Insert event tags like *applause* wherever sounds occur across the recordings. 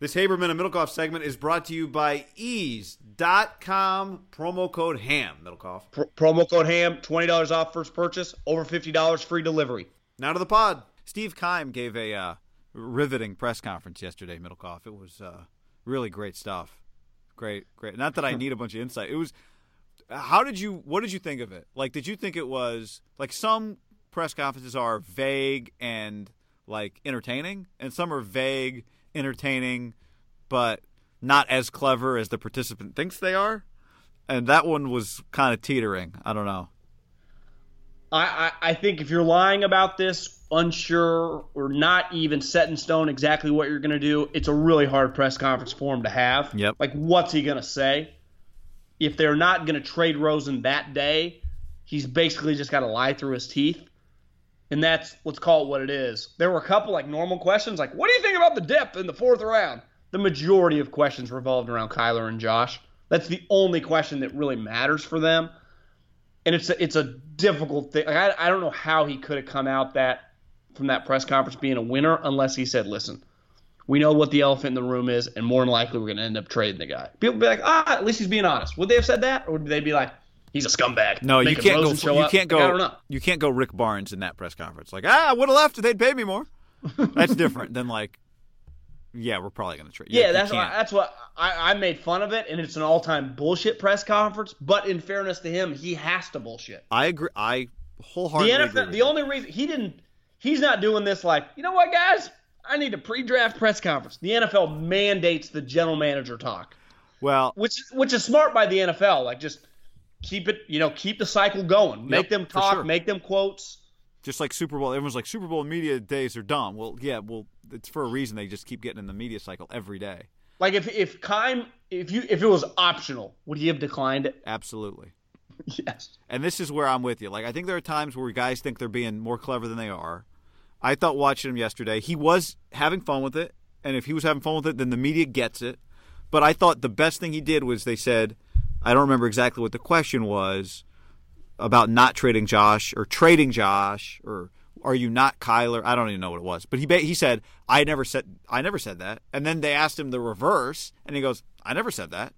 This Haberman and Middlekauff segment is brought to you by eaze.com promo code HAM, Middlekauff. Pro- promo code HAM, $20 off first purchase, over $50 free delivery. Now to the pod. Steve Keim gave a uh, riveting press conference yesterday, Middlekauff. It was uh, really great stuff. Great, great. Not that I need a bunch of insight. It was how did you what did you think of it? Like did you think it was like some press conferences are vague and like entertaining and some are vague entertaining, but not as clever as the participant thinks they are. And that one was kind of teetering. I don't know. I, I, I think if you're lying about this, unsure, or not even set in stone exactly what you're going to do, it's a really hard press conference for him to have. Yep. Like, what's he going to say? If they're not going to trade Rosen that day, he's basically just got to lie through his teeth. And that's let's call it what it is. There were a couple like normal questions, like what do you think about the depth in the fourth round? The majority of questions revolved around Kyler and Josh. That's the only question that really matters for them. And it's a, it's a difficult thing. Like, I, I don't know how he could have come out that from that press conference being a winner unless he said, "Listen, we know what the elephant in the room is, and more than likely we're going to end up trading the guy." People be like, "Ah, at least he's being honest." Would they have said that, or would they be like, he's a scumbag. No, you can't Rosen go. show You up. can't go. Like, I don't know. You can't go. Rick Barnes in that press conference. Like, ah, I would have left if they'd paid me more. *laughs* That's different than like, yeah, we're probably gonna trade. Yeah, you that's what, that's what I, I made fun of it, and it's an all-time bullshit press conference. But in fairness to him, he has to bullshit. I agree. I The wholeheartedly agree. NFL, with the only reason he didn't, he's not doing this like, you know what, guys, I need a pre-draft press conference. The NFL mandates the general manager talk, well, which which is smart by the NFL. Like just keep it, you know, keep the cycle going, make Yep, them talk, sure. make them quotes. just like Super Bowl, everyone's like Super Bowl media days are dumb. Well, yeah, well, it's for a reason. They just keep getting in the media cycle every day. Like if if Keim, if you if it was optional, would he have declined it? Absolutely. *laughs* Yes. And this is where I'm with you. Like, I think there are times where guys think they're being more clever than they are. I thought watching him yesterday, he was having fun with it. And if he was having fun with it, then the media gets it. But I thought the best thing he did was they said, I don't remember exactly what the question was about not trading Josh or trading Josh or are you not Kyler? I don't even know what it was. But he he said, I never said I never said that. And then they asked him the reverse and he goes, I never said that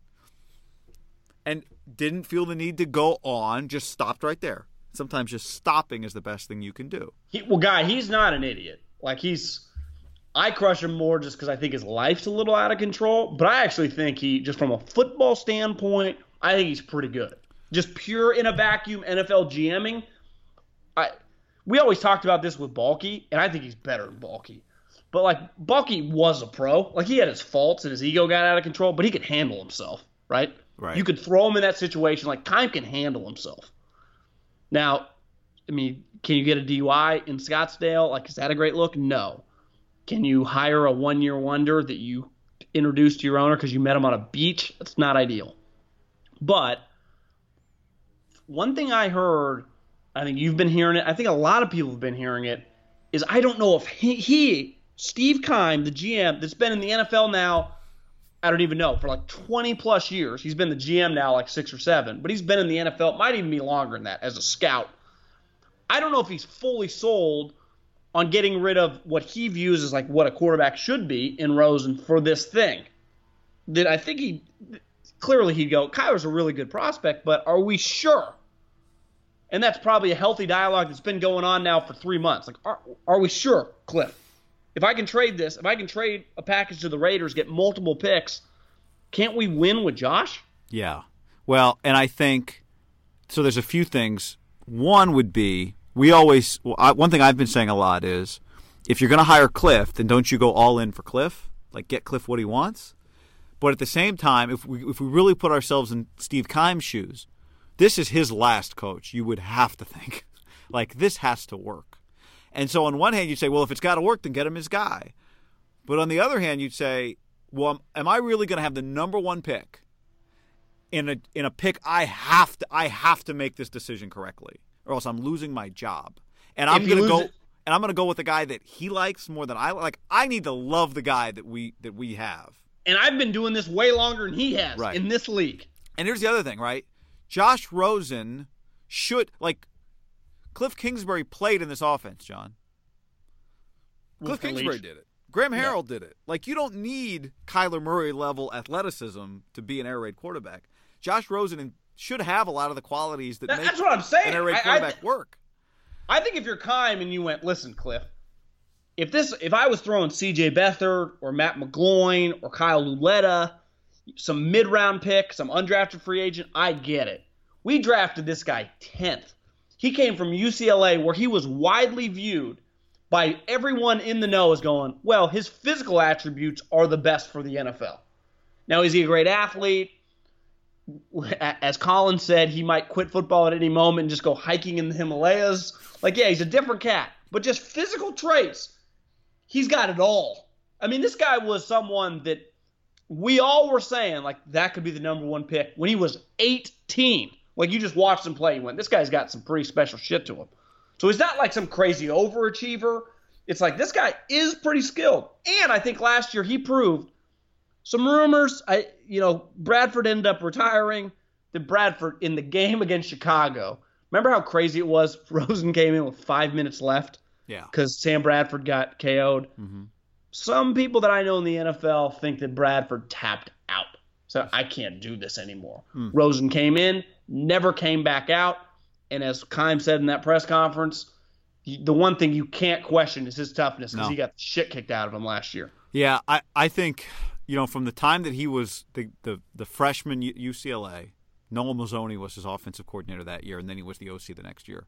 and didn't feel the need to go on, just stopped right there. Sometimes just stopping is the best thing you can do. He, well, guy, he's not an idiot. Like he's, I crush him more just because I think his life's a little out of control. But I actually think he, just from a football standpoint, I think he's pretty good. Just pure in a vacuum NFL GMing. I, we always talked about this with Baalke, and I think he's better than Baalke. But like Baalke was a pro. Like he had his faults and his ego got out of control, but he could handle himself, right? Right. You could throw him in that situation. Like Time can handle himself. Now, I mean, can you get a DUI in Scottsdale? Like, is that a great look? No. Can you hire a one year wonder that you introduced to your owner because you met him on a beach? That's not ideal. But one thing I heard, I think you've been hearing it, I think a lot of people have been hearing it, is I don't know if he, he Steve Keim, the GM, that's been in the NFL now, I don't even know, for like 20 plus years. He's been the GM now like six or seven, but he's been in the NFL, might even be longer than that, as a scout. I don't know if he's fully sold on getting rid of what he views as like what a quarterback should be in Rosen for this thing. That I think he clearly he'd go, Kyler's a really good prospect, but are we sure? And that's probably a healthy dialogue that's been going on now for three months. Like, are, are we sure, Cliff? If I can trade this, if I can trade a package to the Raiders, get multiple picks, can't we win with Josh? Yeah. Well, and I think so. There's a few things. One would be we always well, I, one thing I've been saying a lot is if you're going to hire Cliff, then don't you go all in for Cliff? Like get Cliff what he wants. But at the same time, if we if we really put ourselves in Steve Keim's shoes, this is his last coach. You would have to think *laughs* like this has to work. And so on one hand, you'd say, well, if it's got to work, then get him his guy. But on the other hand, you'd say, well, am I really going to have the number one pick in a in a pick I have to I have to make this decision correctly, or else I'm losing my job. And I'm going to go it- and I'm going to go with the guy that he likes more than I like. I need to love the guy that we that we have. And I've been doing this way longer than he has Right. in this league. And here's the other thing, right? Josh Rosen should like Cliff Kingsbury played in this offense, John. Cliff Kingsbury did it. Graham Harrell did it. Like you don't need Kyler Murray level athleticism to be an air raid quarterback. Josh Rosen should have a lot of the qualities that That- make that's what I'm saying. an air raid I- I quarterback work. I think if you're Keim and you went, listen, Cliff, if this if I was throwing CJ Beathard or Matt McGloin or Kyle Lauletta, some mid round pick, some undrafted free agent, I get it. We drafted this guy 10th. He came from UCLA where he was widely viewed by everyone in the know as going, well, his physical attributes are the best for the NFL. Now, is he a great athlete? as Colin said, he might quit football at any moment and just go hiking in the Himalayas. Like, yeah, he's a different cat, but just physical traits, he's got it all. I mean, this guy was someone that we all were saying, like, that could be the number one pick when he was 18. Like, you just watched him play, you went, this guy's got some pretty special shit to him. So he's not like some crazy overachiever. It's like this guy is pretty skilled. And I think last year he proved some rumors. I, you know, Bradford ended up retiring. Then Bradford in the game against Chicago. Remember how crazy it was? *laughs* Rosen came in with five minutes left Yeah. because Sam Bradford got KO'd. Mm-hmm. Some people that I know in the NFL think that Bradford tapped out. So I can't do this anymore. Hmm. Rosen came in, never came back out. And as Keim said in that press conference, the one thing you can't question is his toughness because No. he got the shit kicked out of him last year. Yeah, I, I think you know from the time that he was the the, the freshman UCLA, Noel Mazzone was his offensive coordinator that year, and then he was the OC the next year.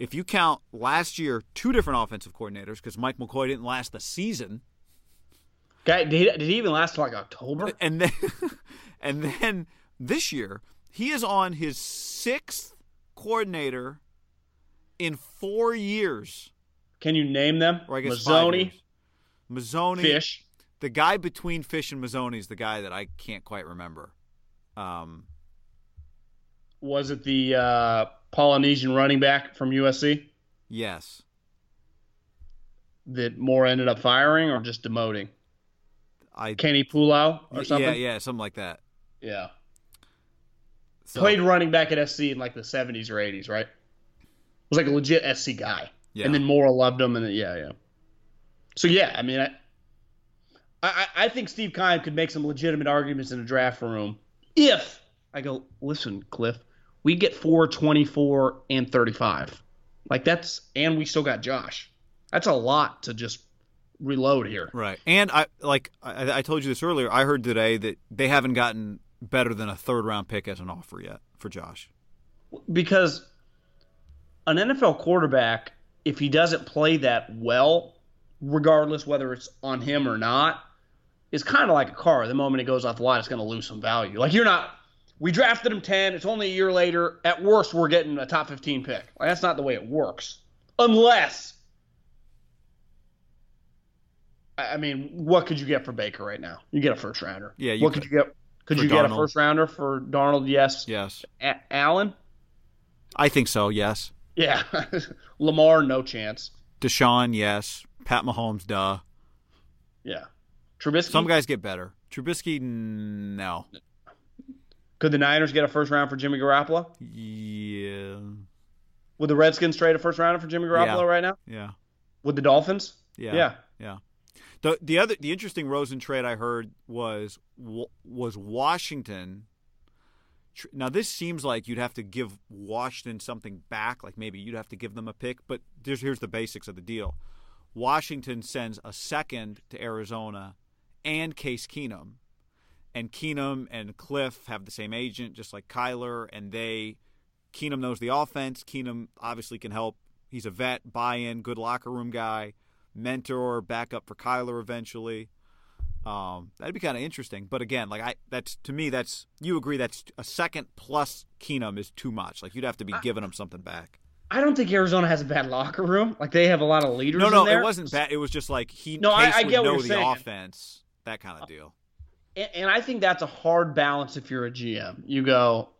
If you count last year, two different offensive coordinators because Mike McCoy didn't last the season, Guy, did he, did he even last like October? and then *laughs* and then this year he is on his sixth coordinator in four years, Can you name them? or I guess Mazzone. Mazzone, Fisch. the guy between Fisch and Mazzone is the guy that I can't quite remember. Um, Was it the uh, Polynesian running back from USC yes, that Mora ended up firing or just demoting? I Kenny Pulau or something? yeah yeah something like that. Yeah. So, Played running back at SC in like the 70s or 80s, right? Was like a legit SC guy. Yeah. And then Mora loved him, and then, yeah, yeah. So yeah, I mean, I, I, I think Steve Keim could make some legitimate arguments in a draft room if I go, listen, Cliff, we get four, 24, and 35. Like that's, and we still got Josh. That's a lot to just reload here. right, and I like I, I told you this earlier. I heard today that they haven't gotten better than a third round pick as an offer yet for Josh. because an NFL quarterback, if he doesn't play that well, regardless whether it's on him or not, is kind of like a car. The moment it goes off the line, it's going to lose some value. Like you're not. We drafted him ten. It's only a year later. At worst, we're getting a top fifteen pick. Like, that's not the way it works, unless. I mean, what could you get for Baker right now? You get a first rounder. Yeah, you what could could. you get? Could you get a first rounder for Darnold? Yes. Yes, A- Allen. I think so. Yes, Yeah. *laughs* Lamar, no chance. Deshaun. Yes, Pat Mahomes, duh. Yeah. Trubisky. Some guys get better. Trubisky, no. Could the Niners get a first round for Jimmy Garoppolo? Yeah, Would the Redskins trade a first rounder for Jimmy Garoppolo Yeah. right now? yeah, Would the Dolphins? yeah, Yeah. yeah. The the other the interesting Rosen trade I heard was was Washington. Now this seems like you'd have to give Washington something back, like maybe you'd have to give them a pick. But there's, here's the basics of the deal: Washington sends a second to Arizona and Case Keenum, and Keenum and Cliff have the same agent, just like Kyler, and they Keenum knows the offense. Keenum obviously can help. He's a vet, buy-in, good locker room guy, mentor, backup for Kyler eventually. Um, that'd be kind of interesting. But again, like I, that's to me, that's you agree that's a second plus Keenum is too much. Like you'd have to be giving him something back. I don't think Arizona has a bad locker room. Like they have a lot of leaders. No, no, it wasn't bad. It was just like he No, I- I get what know you're the saying. offense, that kind of deal. And, and I think that's a hard balance if you're a GM. You go,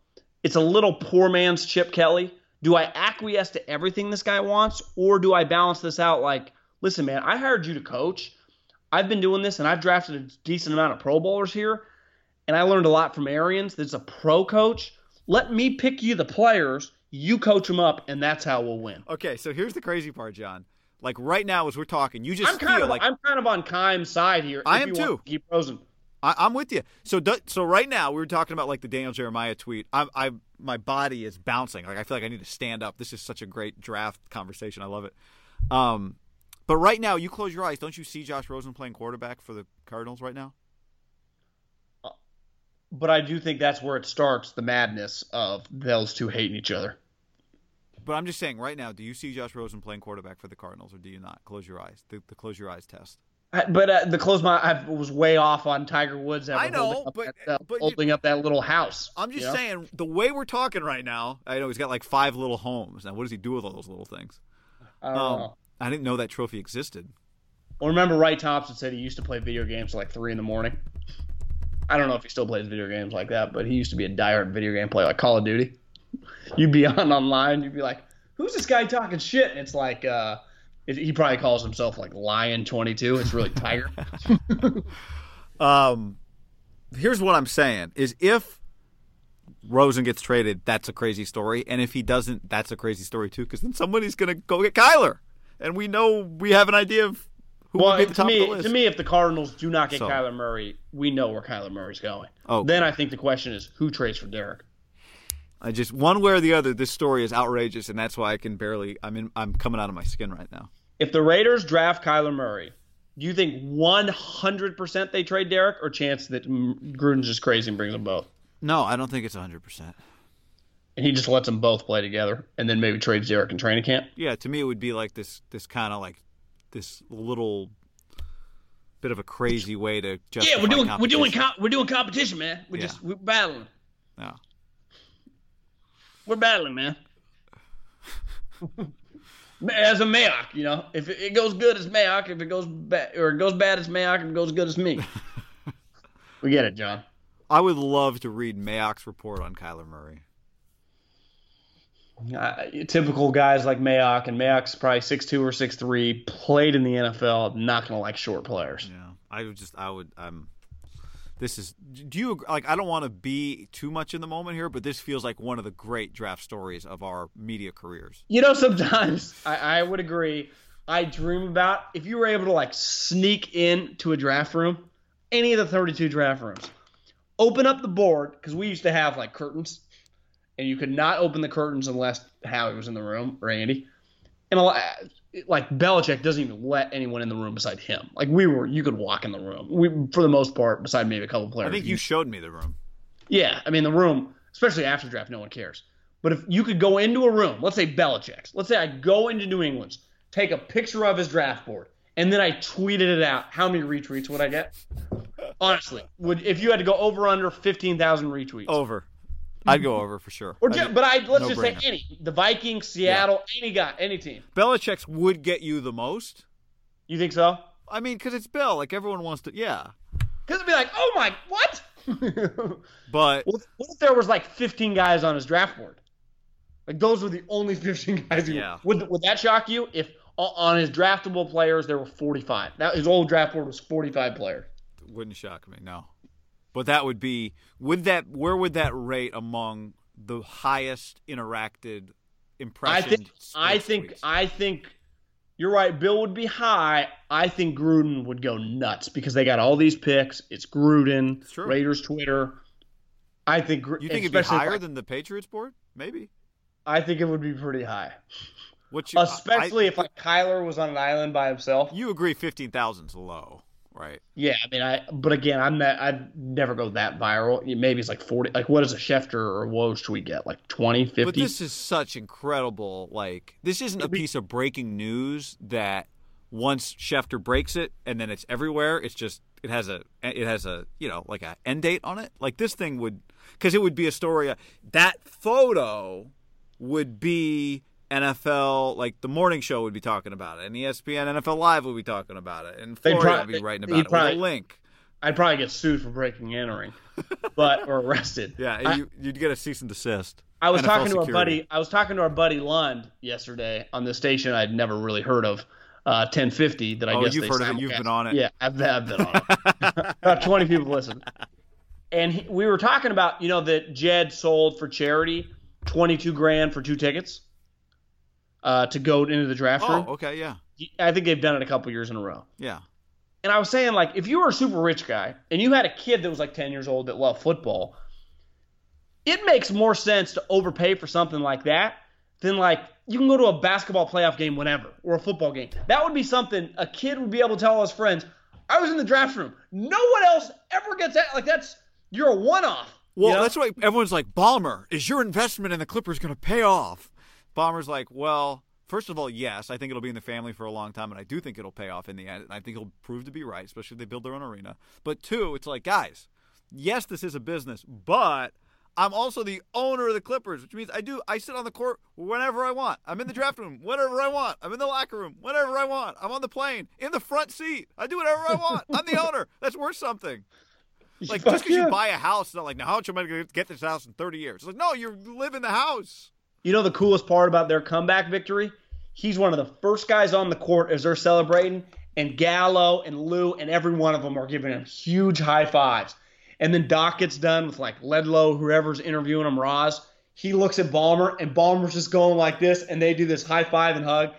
it's a little poor man's Chip Kelly. Do I acquiesce to everything this guy wants, or do I balance this out? Like, listen, man, I hired you to coach. I've been doing this, and I've drafted a decent amount of Pro Bowlers here, and I learned a lot from Arians. That's a pro coach. Let me pick you the players. You coach them up, and that's how we'll win. Okay, so here's the crazy part, John. Like right now, as we're talking, you just I'm kind feel of like I'm kind of on Keim's side here. I am you want too. to Keep Rosen. I, I'm with you. So, so right now we were talking about like the Daniel Jeremiah tweet. I'm, I, my body is bouncing. Like I feel like I need to stand up. This is such a great draft conversation. I love it. Um, but right now, you close your eyes. Don't you see Josh Rosen playing quarterback for the Cardinals right now? But I do think that's where it starts the madness of those two hating each other. But I'm just saying, right now, do you see Josh Rosen playing quarterback for the Cardinals, or do you not? Close your eyes. The, the close your eyes test. But uh, the close my I was way off on Tiger Woods. I know, holding but- that, uh, but you- holding up that little house. I'm just you know? saying, the way we're talking right now, I know he's got like five little homes. Now, what does he do with all those little things? I don't Um, know. I didn't know that trophy existed. Well, remember, Wright Thompson said he used to play video games like three in the morning. I don't know if he still plays video games like that, but he used to be a diehard video game player, like Call of Duty. *laughs* You'd be on online, you'd be like, "Who's this guy talking shit?" And it's like, uh, he probably calls himself like Lion Twenty Two. It's really Tiger. *laughs* *laughs* Um, here's what I'm saying: is if Rosen gets traded, that's a crazy story, and if he doesn't, that's a crazy story too, because then somebody's gonna go get Kyler, and we know we have an idea of who well, would be the to top me, of the list. to me, if the Cardinals do not get So- Kyler Murray, we know where Kyler Murray's going. Oh. then I think the question is who trades for Derek. I just one way or the other, this story is outrageous, and that's why I can barely. I'm in. I'm coming out of my skin right now. If the Raiders draft Kyler Murray, do you think 100% they trade Derek, or chance that Gruden's just crazy and brings them both? No, I don't think it's 100. percent and he just lets them both play together, and then maybe trades Derek in training camp. Yeah, to me, it would be like this. This kind of like this little bit of a crazy way to justify Yeah, we're doing we're doing competition. we're doing competition, man. We're Yeah. just we're battling. Yeah. We're battling, man. As a Mayock, you know, if it it goes good, it's Mayock. If it goes bad or it goes bad, it's Mayock. If it goes good, it's me. *laughs* we get it, John. I would love to read Mayock's report on Kyler Murray. Uh, typical guys like Mayock, and Mayock's probably six two or six three, played in the NFL, not gonna like short players. Yeah, I would just, I would, I'm. This is. Do you like? I don't want to be too much in the moment here, but this feels like one of the great draft stories of our media careers. You know, sometimes I, I would agree. I dream about if you were able to like sneak into a draft room, any of the 32 draft rooms, open up the board because we used to have like curtains, and you could not open the curtains unless Howie was in the room or Andy. And a lot, like Belichick doesn't even let anyone in the room beside him. Like we were, you could walk in the room. We, for the most part, beside maybe a couple players. I think you showed me the room. Yeah, I mean the room, especially after draft, no one cares. But if you could go into a room, let's say Belichick's, let's say I go into New England's, take a picture of his draft board, and then I tweeted it out, how many retweets would I get? Honestly, would if you had to go over under fifteen thousand retweets? Over. I'd go over for sure. or I ju- mean, but I let's no just brainer. say any, the Vikings, Seattle, any guy, any team. Belichick's would get you the most. You think so? I mean, because it's Bill. Like everyone wants to. Yeah, Because it'd be like, oh my, what? *laughs* but What if, what if there was like 15 guys on his draft board? Like those were the only 15 guys. He, Yeah. Would would that shock you if on his draftable players, there were 45. Now his old draft board was 45 players. Wouldn't shock me, no. But that would be would that where would that rate among the highest interacted impressions? I think I think I think you're right. Bill would be high. I think Gruden would go nuts because they got all these picks. It's Gruden, It's. Raiders Twitter. I think you think it'd be higher like, than the Patriots board? Maybe. I think it would be pretty high, What you, especially I- if like Kyler was on an island by himself. you agree fifteen thousand's low, right? Yeah, I mean, I. But again, I'm not. I'd never go that viral. Maybe it's like 40. Like, what does a Schefter or Woj tweet get? Like 20, 50? But this is such incredible. Like this isn't a piece of breaking news that once Schefter breaks it and then it's everywhere. It's just it has a it has a you know like a end date on it. Like this thing would because it would be a story. uh, That photo would be NFL. Like the morning show would be talking about it, and ESPN NFL Live would be talking about it, and They'd Florio prob- would be writing about it probably- with a link. I'd probably get sued for breaking and entering, *laughs* but or arrested. Yeah, I- you, you'd get a cease and desist. I was NFL talking to our buddy. I was talking to our buddy Lund yesterday on the station I'd never really heard of, uh, 1050. That I Oh, guess you've heard of it. You've been on it. Yeah, I've, I've been on it. *laughs* About 20 people listen. And he, we were talking about you know that Jed sold for charity 22 grand for two tickets uh, to go into the draft room. Oh, okay, yeah, I think they've done it a couple years in a row. yeah. And I was saying, like, if you were a super rich guy and you had a kid that was like 10 years old that loved football, it makes more sense to overpay for something like that than, like, you can go to a basketball playoff game whenever or a football game. That would be something a kid would be able to tell all his friends, I was in the draft room. No one else ever gets that. Like, that's, you're a one off. Well, that's why everyone's like, Ballmer, is your investment in the Clippers going to pay off? Ballmer's like, well, first of all, yes, I think it'll be in the family for a long time, and I do think it'll pay off in the end, and I think he'll prove to be right, especially if they build their own arena. But two, it's like, guys, yes, this is a business, but I'm also the owner of the Clippers, which means I do I sit on the court whenever I want. I'm in the draft room whenever I want. I'm in the locker room whenever I want. I'm on the plane in the front seat. I do whatever I want. I'm the owner. That's worth something. *laughs* Like Fuck just because yeah. you buy a house, it's not like now how much am I going to get this house in 30 years? It's like no, you live in the house. You know the coolest part about their comeback victory? He's one of the first guys on the court as they're celebrating, and Gallo and Lou and every one of them are giving him huge high fives. And then Doc gets done with like Ledlow, whoever's interviewing him, Roz. He looks at Ballmer, and Ballmer's just going like this, and they do this high five and hug.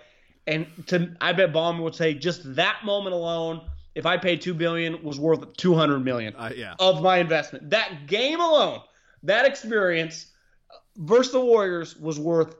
And to, I bet Ballmer would say just that moment alone, if I paid two billion, was worth two hundred million Uh, yeah. of my investment. That game alone, that experience versus the Warriors was worth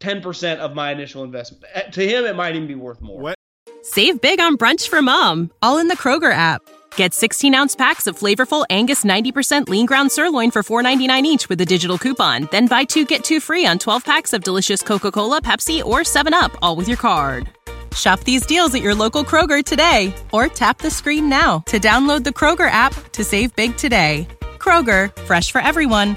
ten percent of my initial investment. Eh, To him, it might even be worth more. What? Save big on brunch for mom, all in the Kroger app. Get 16 ounce packs of flavorful Angus 90% lean ground sirloin for $4.99 each with a digital coupon. Then buy two get two free on 12 packs of delicious Coca Cola, Pepsi, or 7UP, all with your card. Shop these deals at your local Kroger today or tap the screen now to download the Kroger app to save big today. Kroger, fresh for everyone.